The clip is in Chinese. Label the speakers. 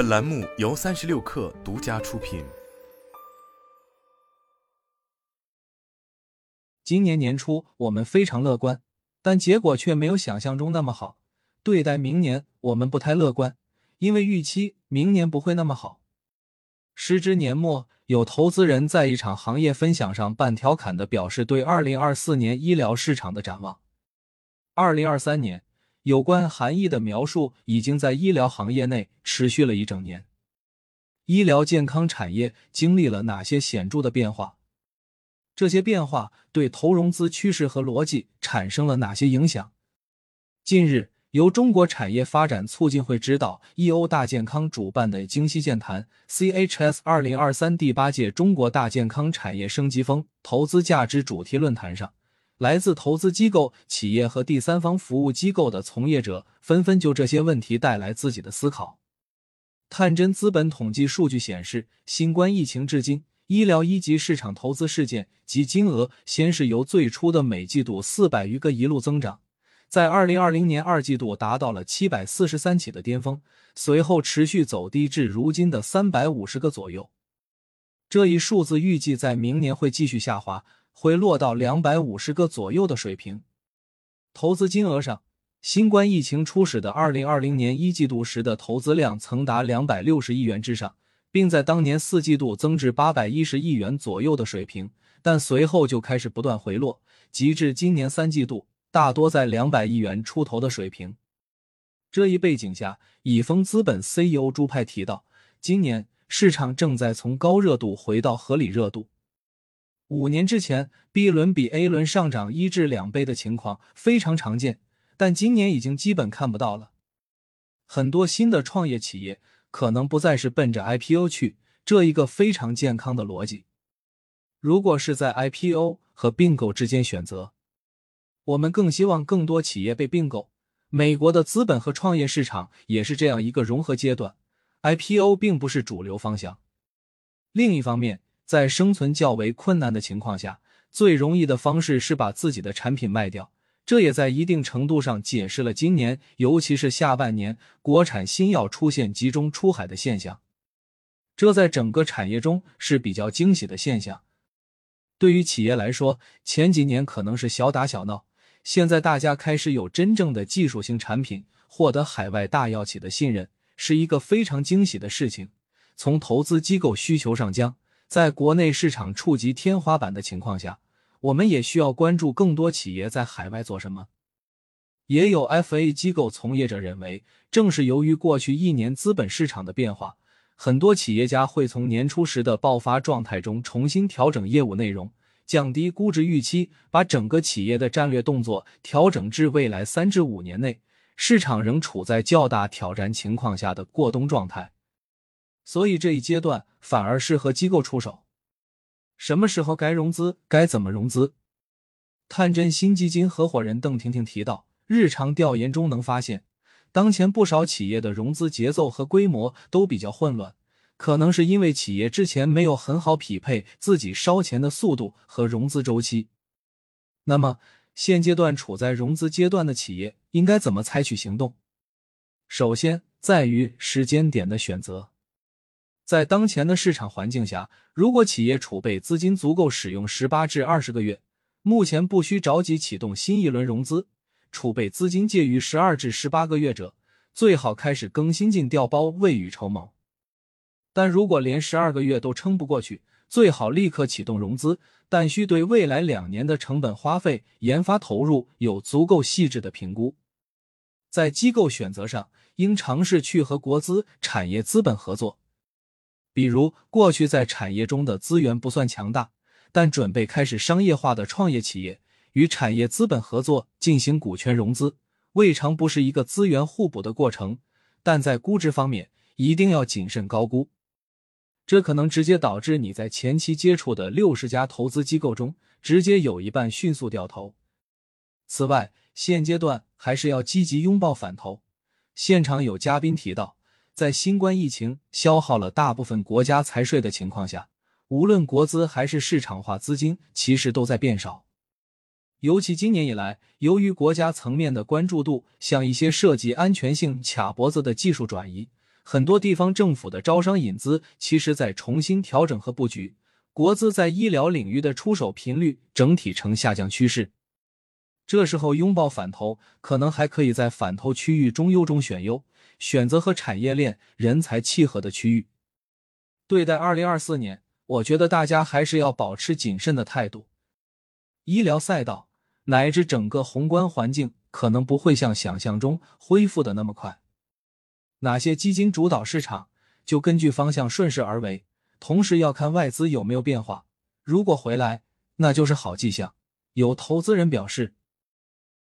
Speaker 1: 本栏目由三十六氪独家出品。
Speaker 2: 今年年初我们非常乐观，但结果却没有想象中那么好。对待明年，我们不太乐观，因为预期明年不会那么好。时至年末，有投资人在一场行业分享上半调侃的表示对二零二四年医疗市场的展望。二零二三年。有关含义的描述已经在医疗行业内持续了一整年。医疗健康产业经历了哪些显著的变化？这些变化对投融资趋势和逻辑产生了哪些影响？近日，由中国产业发展促进会指导，EO 大健康主办的京西健谈 CHS 二零二三第八届中国大健康产业升级峰投资价值主题论坛上。来自投资机构、企业和第三方服务机构的从业者纷纷就这些问题带来自己的思考。探针资本统计数据显示，新冠疫情至今，医疗一级市场投资事件及金额先是由最初的每季度四百余个一路增长，在二零二零年二季度达到了七百四十三起的巅峰，随后持续走低至如今的三百五十个左右。这一数字预计在明年会继续下滑。会落到两百五十个左右的水平。投资金额上，新冠疫情初始的二零二零年一季度时的投资量曾达两百六十亿元之上，并在当年四季度增至八百一十亿元左右的水平，但随后就开始不断回落，及至今年三季度大多在两百亿元出头的水平。这一背景下，以丰资本 CEO 朱派提到，今年市场正在从高热度回到合理热度。五年之前，B 轮比 A 轮上涨一至两倍的情况非常常见，但今年已经基本看不到了。很多新的创业企业可能不再是奔着 IPO 去，这一个非常健康的逻辑。如果是在 IPO 和并购之间选择，我们更希望更多企业被并购。美国的资本和创业市场也是这样一个融合阶段，IPO 并不是主流方向。另一方面，在生存较为困难的情况下，最容易的方式是把自己的产品卖掉。这也在一定程度上解释了今年，尤其是下半年，国产新药出现集中出海的现象。这在整个产业中是比较惊喜的现象。对于企业来说，前几年可能是小打小闹，现在大家开始有真正的技术性产品，获得海外大药企的信任，是一个非常惊喜的事情。从投资机构需求上讲。在国内市场触及天花板的情况下，我们也需要关注更多企业在海外做什么。也有 FA 机构从业者认为，正是由于过去一年资本市场的变化，很多企业家会从年初时的爆发状态中重新调整业务内容，降低估值预期，把整个企业的战略动作调整至未来三至五年内市场仍处在较大挑战情况下的过冬状态。所以这一阶段反而适合机构出手。什么时候该融资？该怎么融资？探针新基金合伙人邓婷婷提到，日常调研中能发现，当前不少企业的融资节奏和规模都比较混乱，可能是因为企业之前没有很好匹配自己烧钱的速度和融资周期。那么，现阶段处在融资阶段的企业应该怎么采取行动？首先，在于时间点的选择。在当前的市场环境下，如果企业储备资金足够使用十八至二十个月，目前不需着急启动新一轮融资；储备资金介于十二至十八个月者，最好开始更新进调包，未雨绸缪。但如果连十二个月都撑不过去，最好立刻启动融资，但需对未来两年的成本花费、研发投入有足够细致的评估。在机构选择上，应尝试去和国资、产业资本合作。比如，过去在产业中的资源不算强大，但准备开始商业化的创业企业，与产业资本合作进行股权融资，未尝不是一个资源互补的过程。但在估值方面，一定要谨慎高估，这可能直接导致你在前期接触的六十家投资机构中，直接有一半迅速掉头。此外，现阶段还是要积极拥抱反投。现场有嘉宾提到。在新冠疫情消耗了大部分国家财税的情况下，无论国资还是市场化资金，其实都在变少。尤其今年以来，由于国家层面的关注度向一些涉及安全性卡脖子的技术转移，很多地方政府的招商引资，其实在重新调整和布局，国资在医疗领域的出手频率整体呈下降趋势。这时候拥抱反投，可能还可以在反投区域中优中选优，选择和产业链、人才契合的区域。对待二零二四年，我觉得大家还是要保持谨慎的态度。医疗赛道乃至整个宏观环境可能不会像想象中恢复的那么快。哪些基金主导市场，就根据方向顺势而为，同时要看外资有没有变化。如果回来，那就是好迹象。有投资人表示，